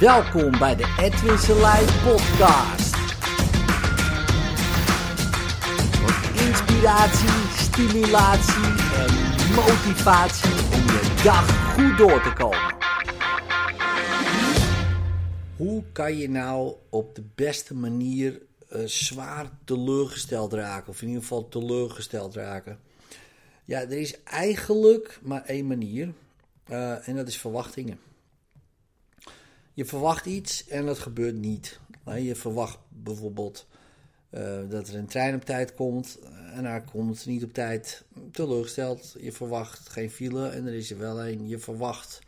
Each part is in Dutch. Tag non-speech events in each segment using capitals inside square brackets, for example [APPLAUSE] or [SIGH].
Welkom bij de Edwin Selijn podcast. Voor inspiratie, stimulatie en motivatie om je dag goed door te komen. Hoe kan je nou op de beste manier uh, zwaar teleurgesteld raken? Of in ieder geval teleurgesteld raken? Ja, er is eigenlijk maar één manier. Uh, en dat is verwachtingen. Je verwacht iets en dat gebeurt niet. Je verwacht bijvoorbeeld uh, dat er een trein op tijd komt en hij komt niet op tijd teleurgesteld. Je verwacht geen file en er is er wel een. Je verwacht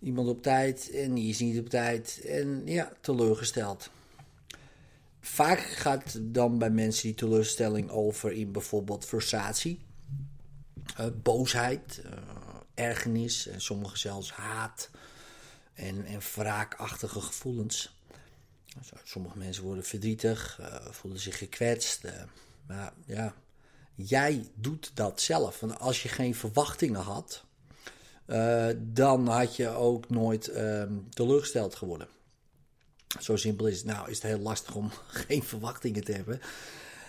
iemand op tijd en die is niet op tijd en ja, teleurgesteld. Vaak gaat dan bij mensen die teleurstelling over in bijvoorbeeld frustratie, uh, boosheid, uh, ergernis en sommige zelfs haat en, en wraakachtige gevoelens. Sommige mensen worden verdrietig, uh, voelen zich gekwetst. Uh, maar ja, jij doet dat zelf. Want als je geen verwachtingen had, uh, dan had je ook nooit teleurgesteld geworden. Zo simpel is het. Nou, is het heel lastig om [LAUGHS] geen verwachtingen te hebben.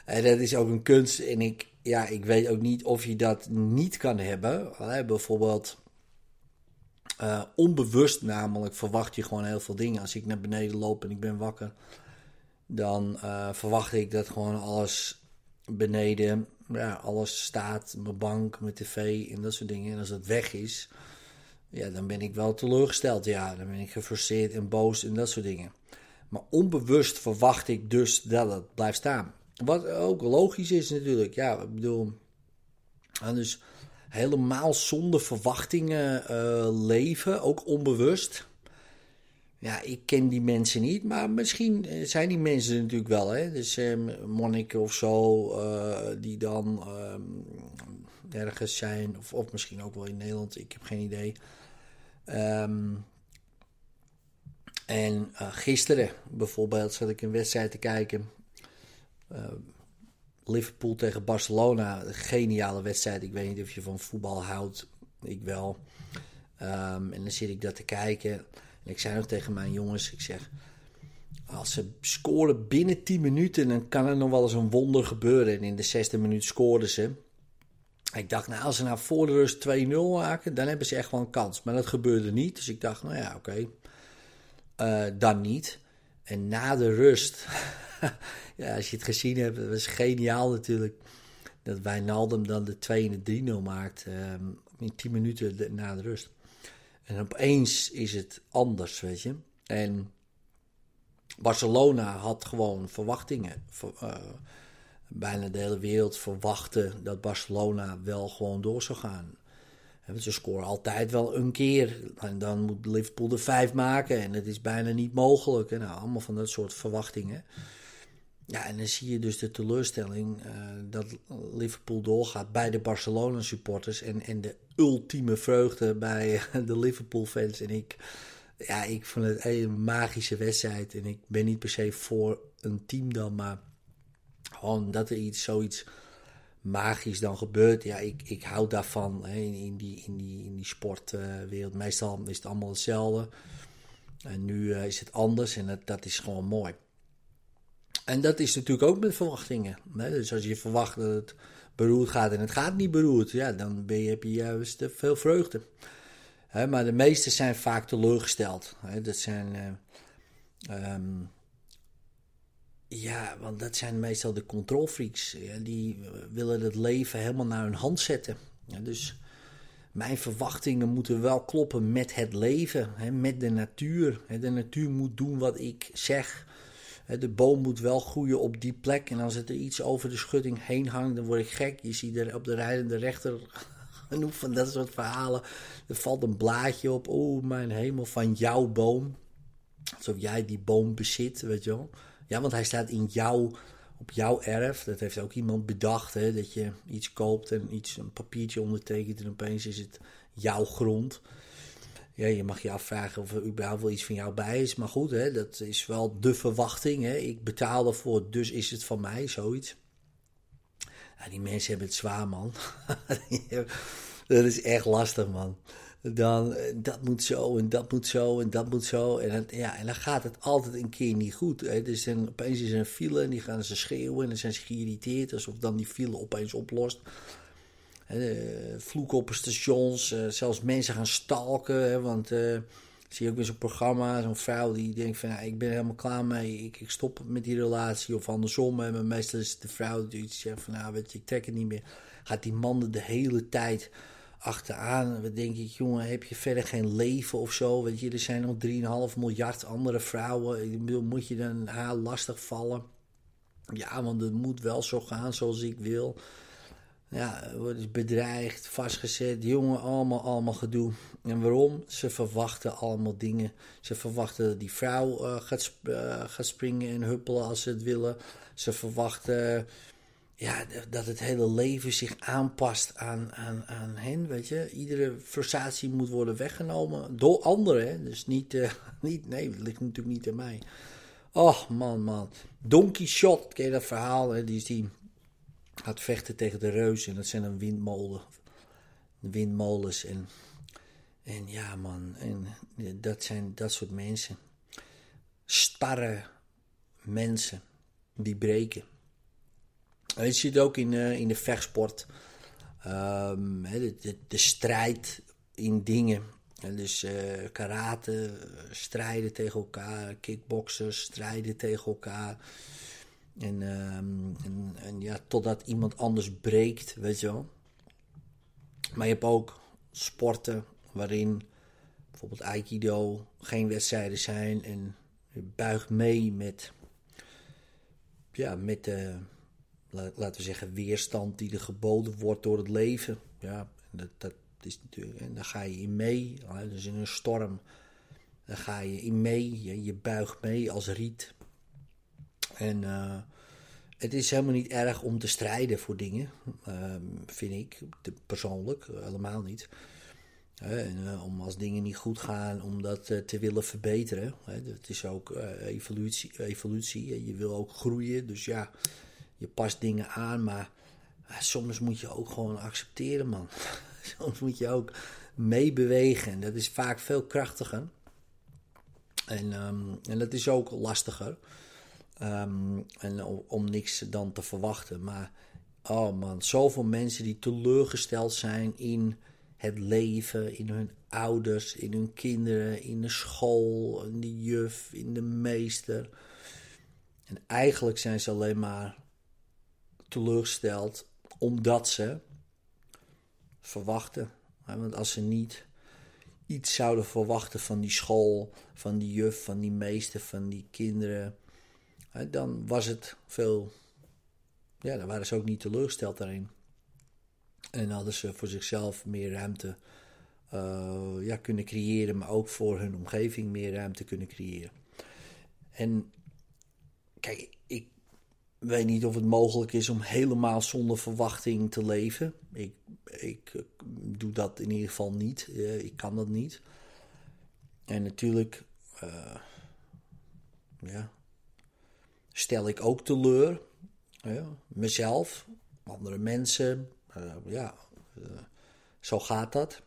En dat is ook een kunst. En ik, ja, ik weet ook niet of je dat niet kan hebben. bijvoorbeeld uh, onbewust namelijk verwacht je gewoon heel veel dingen. Als ik naar beneden loop en ik ben wakker, dan uh, verwacht ik dat gewoon alles beneden, ja, alles staat, mijn bank, mijn tv en dat soort dingen. En als dat weg is, ja, dan ben ik wel teleurgesteld. Ja, dan ben ik gefrustreerd en boos en dat soort dingen. Maar onbewust verwacht ik dus dat het blijft staan. Wat ook logisch is natuurlijk. Ja, ik bedoel. dus helemaal zonder verwachtingen uh, leven, ook onbewust. Ja, ik ken die mensen niet, maar misschien eh, zijn die mensen natuurlijk wel. Hè? Dus eh, monniken of zo, uh, die dan uh, ergens zijn, of, misschien ook wel in Nederland, ik heb geen idee. Um, en gisteren bijvoorbeeld zat ik een wedstrijd te kijken. Liverpool tegen Barcelona, geniale wedstrijd. Ik weet niet of je van voetbal houdt. Ik wel. Um, en dan zit ik dat te kijken. En ik zei nog tegen mijn jongens, ik zeg... Als ze scoren binnen 10 minuten, dan kan er nog wel eens een wonder gebeuren. En in de zesde minuut scoorden ze. Ik dacht, nou, als ze nou voor de rust 2-0 maken, dan hebben ze echt wel een kans. Maar dat gebeurde niet. Dus ik dacht, nou ja, oké. Uh, dan niet. En na de rust [LAUGHS] ja, als je het gezien hebt, dat was geniaal natuurlijk. Dat Wijnaldum dan de 2 en de 3-0 maakt um, in 10 minuten na de rust. En opeens is het anders, weet je. En Barcelona had gewoon verwachtingen. Uh, bijna de hele wereld verwachtte dat Barcelona wel gewoon door zou gaan. Ze scoren altijd wel een keer. En dan moet Liverpool er vijf maken. En het is bijna niet mogelijk. En nou, allemaal van dat soort verwachtingen. Ja, en dan zie je dus de teleurstelling uh, dat Liverpool doorgaat bij de Barcelona supporters en, en de ultieme vreugde bij de Liverpool fans. En ik, ja, ik vond het een magische wedstrijd en ik ben niet per se voor een team dan, maar gewoon dat er iets, zoiets magisch dan gebeurt. Ja, ik, ik hou daarvan hè, in, die, in, die, in die sportwereld. Meestal is het allemaal hetzelfde. En nu uh, is het anders en dat, is gewoon mooi. En dat is natuurlijk ook met verwachtingen. Hè? Dus als je verwacht dat het beroerd gaat en het gaat niet beroerd, ja, dan ben je, heb je juist veel vreugde. Hè? Maar de meesten zijn vaak teleurgesteld. Hè? Dat zijn. Uh, um, ja, want dat zijn meestal de controlfreaks. Die willen het leven helemaal naar hun hand zetten. Ja, dus mijn verwachtingen moeten wel kloppen met het leven, hè, met de natuur. De natuur moet doen wat ik zeg. De boom moet wel groeien op die plek. En als het er iets over de schutting heen hangt, dan word ik gek. Je ziet er op de rijdende rechter [LAUGHS] genoeg van dat soort verhalen. Er valt een blaadje op. Oh, mijn hemel, van jouw boom. Alsof jij die boom bezit, weet je wel. Ja, want hij staat in jouw, op jouw erf. Dat heeft ook iemand bedacht, hè, dat je iets koopt en iets, een papiertje ondertekent en opeens is het jouw grond. Ja, je mag je afvragen of er überhaupt wel iets van jou bij is. Maar goed, hè, dat is wel de verwachting. Hè. Ik betaal ervoor, dus is het van mij, zoiets. Ja, die mensen hebben het zwaar, man. [LAUGHS] dat is echt lastig, man. Dan dat moet zo en dat moet zo en dat moet zo. En, ja, en dan gaat het altijd een keer niet goed. Hè. Dus dan opeens is er een file en die gaan ze schreeuwen en dan zijn ze geïrriteerd alsof dan die file opeens oplost. vloeken op stations, zelfs mensen gaan stalken, want zie je ook weer zo'n programma, zo'n vrouw die denkt van, ik ben helemaal klaar mee, ik, ik stop met die relatie. Of andersom, hè. maar meestal is de vrouw die zegt van, nou weet je, ik trek het niet meer. Gaat die man er de hele tijd achteraan. Dan denk ik, jongen, heb je verder geen leven of zo? Weet je, er zijn nog 3,5 miljard andere vrouwen. Moet je dan haar lastig vallen? Ja, want het moet wel zo gaan zoals ik wil. Ja, wordt bedreigd, vastgezet, jongen, allemaal, allemaal gedoe. En waarom? Ze verwachten allemaal dingen. Ze verwachten dat die vrouw uh, gaat, uh, gaat springen en huppelen als ze het willen. Ze verwachten ja, dat het hele leven zich aanpast aan, aan, aan hen, weet je. Iedere frustratie moet worden weggenomen door anderen, Dus niet, uh, [LAUGHS] niet, nee, het ligt natuurlijk niet aan mij. Oh, man, man. Don Quixote, ken je dat verhaal? Hè? Die die gaat vechten tegen de reuzen. En dat zijn een windmolen. Windmolens. En, en ja, man. En dat zijn dat soort mensen. Starre mensen die breken. Je ziet ook in, uh, in de vechtsport. Um, de, de, strijd in dingen. En dus uh, karate, strijden tegen elkaar. Kickboxers, strijden tegen elkaar. En, um, en, en, ja, totdat iemand anders breekt, weet je wel. Maar je hebt ook sporten waarin bijvoorbeeld Aikido geen wedstrijden zijn. En je buigt mee met, ja, met de, laten we zeggen, weerstand die er geboden wordt door het leven. Ja, dat, dat is natuurlijk, en daar ga je in mee. Dus in een storm, daar ga je in mee. Je, je buigt mee als riet. En uh, het is helemaal niet erg om te strijden voor dingen, uh, vind ik persoonlijk, helemaal niet. En, uh, om als dingen niet goed gaan, om dat te willen verbeteren. Het is ook evolutie, evolutie. Je wil ook groeien, dus ja, je past dingen aan, maar soms moet je ook gewoon accepteren, man. [LAUGHS] soms moet je ook meebewegen en dat is vaak veel krachtiger. En, um, en dat is ook lastiger. Um, en om niks dan te verwachten. Maar, oh man, zoveel mensen die teleurgesteld zijn in het leven, in hun ouders, in hun kinderen, in de school, in de juf, in de meester. En eigenlijk zijn ze alleen maar teleurgesteld omdat ze verwachten. Want als ze niet iets zouden verwachten van die school, van die juf, van die meester, van die kinderen, dan was het veel. Ja, dan waren ze ook niet teleurgesteld daarin. En hadden ze voor zichzelf meer ruimte uh, ja, kunnen creëren, maar ook voor hun omgeving meer ruimte kunnen creëren. En kijk, ik weet niet of het mogelijk is om helemaal zonder verwachting te leven. Ik, ik, doe dat in ieder geval niet. Uh, ik kan dat niet. En natuurlijk, uh, ja, stel ik ook teleur. Ja, mezelf, andere mensen. Ja, zo gaat dat.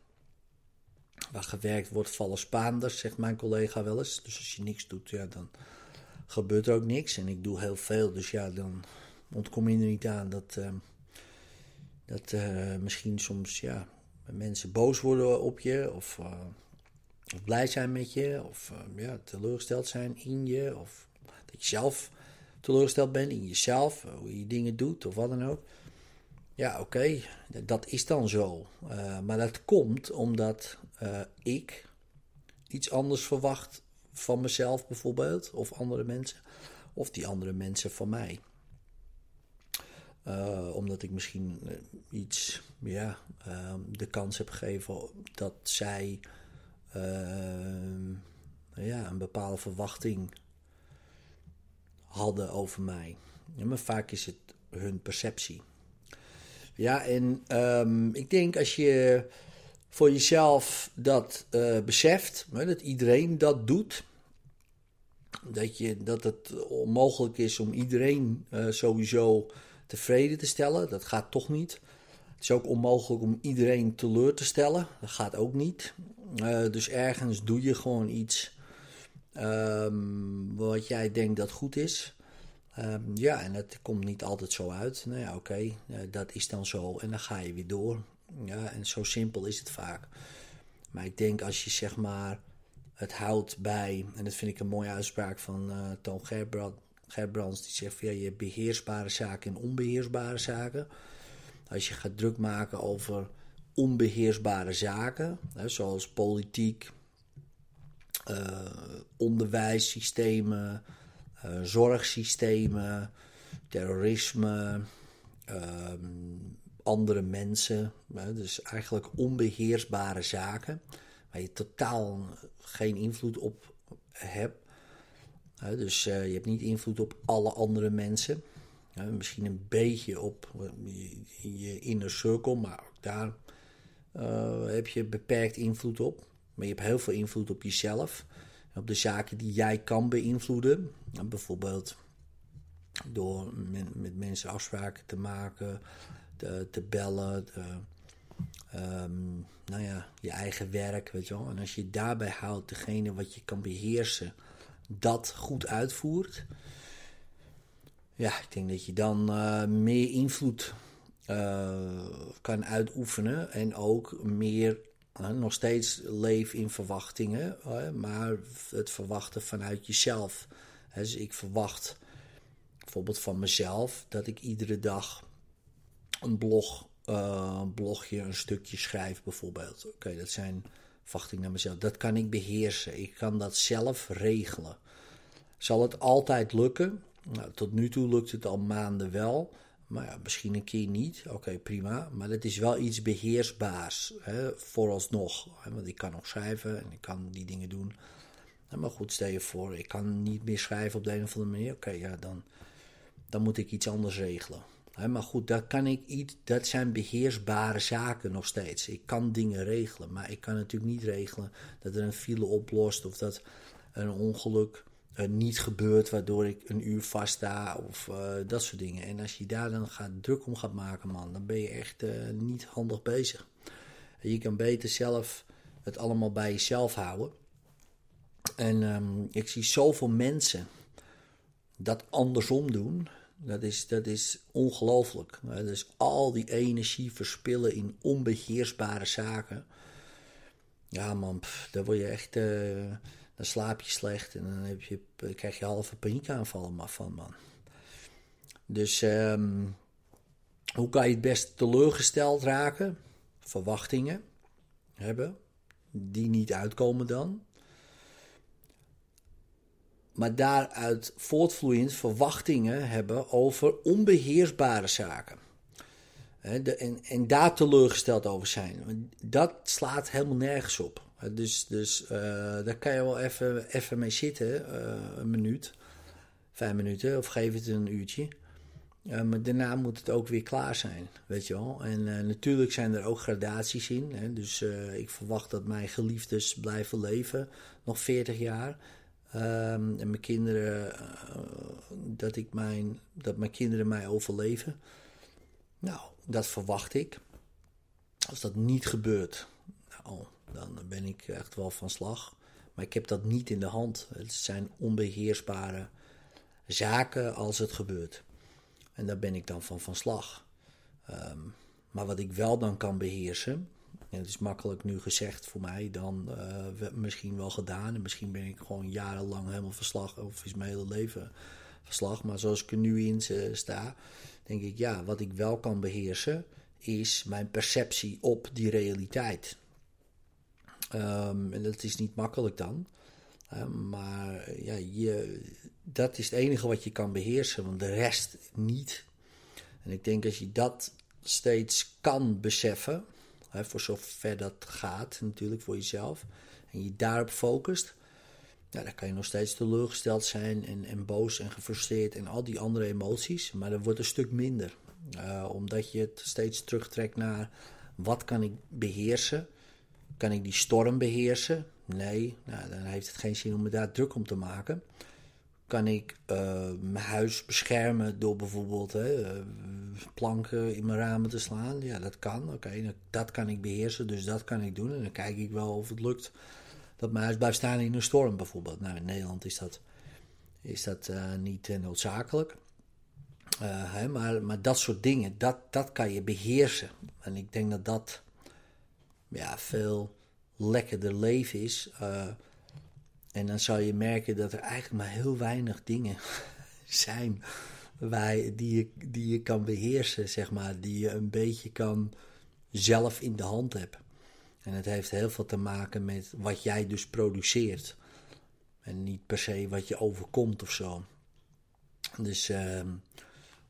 Waar gewerkt wordt, vallen Spaanders, zegt mijn collega wel eens. Dus als je niks doet, ja, dan gebeurt ook niks. En ik doe heel veel, dus ja, dan ontkom je er niet aan dat, uh, dat misschien soms ja, mensen boos worden op je. Of, of blij zijn met je. Of ja, teleurgesteld zijn in je. Of dat je zelf teleurgesteld bent in jezelf, eh, hoe je dingen doet of wat dan ook. Ja, oké, dat is dan zo. Maar dat komt omdat ik iets anders verwacht van mezelf bijvoorbeeld, of andere mensen, of die andere mensen van mij. Uh, omdat ik misschien iets, ja, de kans heb gegeven dat zij ja, een bepaalde verwachting hadden over mij. Maar vaak is het hun perceptie. Ja, en um, ik denk als je voor jezelf dat uh, beseft, hè, dat iedereen dat doet, dat, je, dat het onmogelijk is om iedereen uh, sowieso tevreden te stellen, dat gaat toch niet. Het is ook onmogelijk om iedereen teleur te stellen. Dat gaat ook niet. Uh, dus ergens doe je gewoon iets um, wat jij denkt dat goed is. Um, ja, en dat komt niet altijd zo uit. Nou ja, oké, uh, dat is dan zo. En dan ga je weer door. Ja, en zo simpel is het vaak. Maar ik denk als je zeg maar het houdt bij, en dat vind ik een mooie uitspraak van uh, Toon Gerbrand, Gerbrands, die zegt van ja, je beheersbare zaken en onbeheersbare zaken. Als je gaat druk maken over onbeheersbare zaken, hè, zoals politiek, uh, onderwijssystemen, uh, zorgsystemen, terrorisme, uh, andere mensen. dus eigenlijk onbeheersbare zaken waar je totaal geen invloed op hebt. dus uh, je hebt niet invloed op alle andere mensen. misschien een beetje op je, je inner circle, maar ook daar uh, heb je beperkt invloed op. Maar je hebt heel veel invloed op jezelf. Op de zaken die jij kan beïnvloeden. bijvoorbeeld door met, mensen afspraken te maken, te, te bellen, um, nou ja, je eigen werk, weet je wel. En als je daarbij houdt, degene wat je kan beheersen, dat goed uitvoert. Ja, ik denk dat je dan uh, meer invloed uh, kan uitoefenen en ook meer uh, nog steeds leef in verwachtingen, maar het verwachten vanuit jezelf. Dus ik verwacht bijvoorbeeld van mezelf dat ik iedere dag een blog een blogje, een stukje schrijf bijvoorbeeld. Oké, dat zijn verwachtingen naar mezelf. Dat kan ik beheersen. Ik kan dat zelf regelen. Zal het altijd lukken? Nou, tot nu toe lukt het al maanden wel. Maar ja, misschien een keer niet. Oké, prima. Maar het is wel iets beheersbaars. Hè, vooralsnog. Want ik kan nog schrijven en ik kan die dingen doen. Maar goed, stel je voor, ik kan niet meer schrijven op de een of andere manier. Oké, ja, dan, dan moet ik iets anders regelen maar goed, dat, kan ik iets, dat zijn beheersbare zaken nog steeds. Ik kan dingen regelen, maar ik kan natuurlijk niet regelen dat er een file oplost of dat een ongeluk uh, niet gebeurt waardoor ik een uur vaststa of uh, dat soort dingen. En als je daar dan gaat, druk om gaat maken, man, dan ben je echt uh, niet handig bezig. Je kan beter zelf het allemaal bij jezelf houden. En um, ik zie zoveel mensen dat andersom doen. Dat is, dat is ongelooflijk. Dus al die energie verspillen in onbeheersbare zaken. Ja, man, daar word je echt. Uh, dan slaap je slecht en dan heb je, krijg je halve paniekaanvallen van, man. Dus um, hoe kan je het best teleurgesteld raken? Verwachtingen hebben die niet uitkomen dan maar daaruit voortvloeiend verwachtingen hebben over onbeheersbare zaken. en, daar teleurgesteld over zijn. Dat slaat helemaal nergens op. Dus, dus uh, daar kan je wel even, even mee zitten, uh, een minuut, vijf minuten, of geef het een uurtje. Uh, maar daarna moet het ook weer klaar zijn, weet je wel. En natuurlijk zijn er ook gradaties in. Hè? Dus ik verwacht dat mijn geliefdes blijven leven, nog 40 jaar. Um, en mijn kinderen, uh, dat, ik mijn, dat mijn kinderen mij overleven. Nou, dat verwacht ik. Als dat niet gebeurt, nou, dan ben ik echt wel van slag. Maar ik heb dat niet in de hand. Het zijn onbeheersbare zaken als het gebeurt. En daar ben ik dan van van slag. Um, maar wat ik wel dan kan beheersen, het is makkelijk nu gezegd voor mij dan uh, misschien wel gedaan. En misschien ben ik gewoon jarenlang helemaal verslag, of is mijn hele leven verslag. Maar zoals ik er nu in uh, sta, denk ik, ja, wat ik wel kan beheersen, is mijn perceptie op die realiteit. Um, en dat is niet makkelijk dan. Maar ja, je, dat is het enige wat je kan beheersen, want de rest niet. En ik denk als je dat steeds kan beseffen, Voor zover dat gaat, natuurlijk voor jezelf. En je daarop focust. Dan kan je nog steeds teleurgesteld zijn en, en boos en gefrustreerd en al die andere emoties. Maar dat wordt een stuk minder. Uh, omdat je het steeds terugtrekt naar wat kan ik beheersen? Kan ik die storm beheersen? Nee, nou, dan heeft het geen zin om me daar druk om te maken. Kan ik eh, mijn huis beschermen door bijvoorbeeld hè, eh, planken in mijn ramen te slaan? Ja, dat kan. Oké, dat kan ik beheersen, dus dat kan ik doen. En dan kijk ik wel of het lukt dat mijn huis blijft staan in een storm bijvoorbeeld. Nou, in Nederland is dat, is dat uh, niet noodzakelijk. Hè, maar, maar dat soort dingen, dat, dat kan je beheersen. En ik denk dat dat ja, veel lekkerder leven is. En dan zal je merken dat er eigenlijk maar heel weinig dingen [LAUGHS] zijn waar, die, je, die je kan beheersen, zeg maar. Die je een beetje kan zelf in de hand hebben. En het heeft heel veel te maken met wat jij dus produceert. En niet per se wat je overkomt of zo. Dus, uh,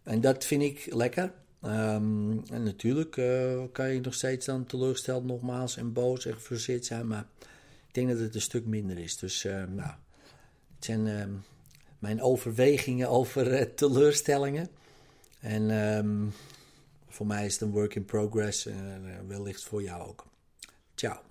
en dat vind ik lekker. Um, en natuurlijk uh, kan je nog steeds dan teleurgesteld nogmaals en boos en gefrustreerd zijn. Maar ik denk dat het een stuk minder is. Dus uh, nou, het zijn uh, mijn overwegingen over uh, teleurstellingen. En um, voor mij is het een work in progress. wellicht voor jou ook. Ciao.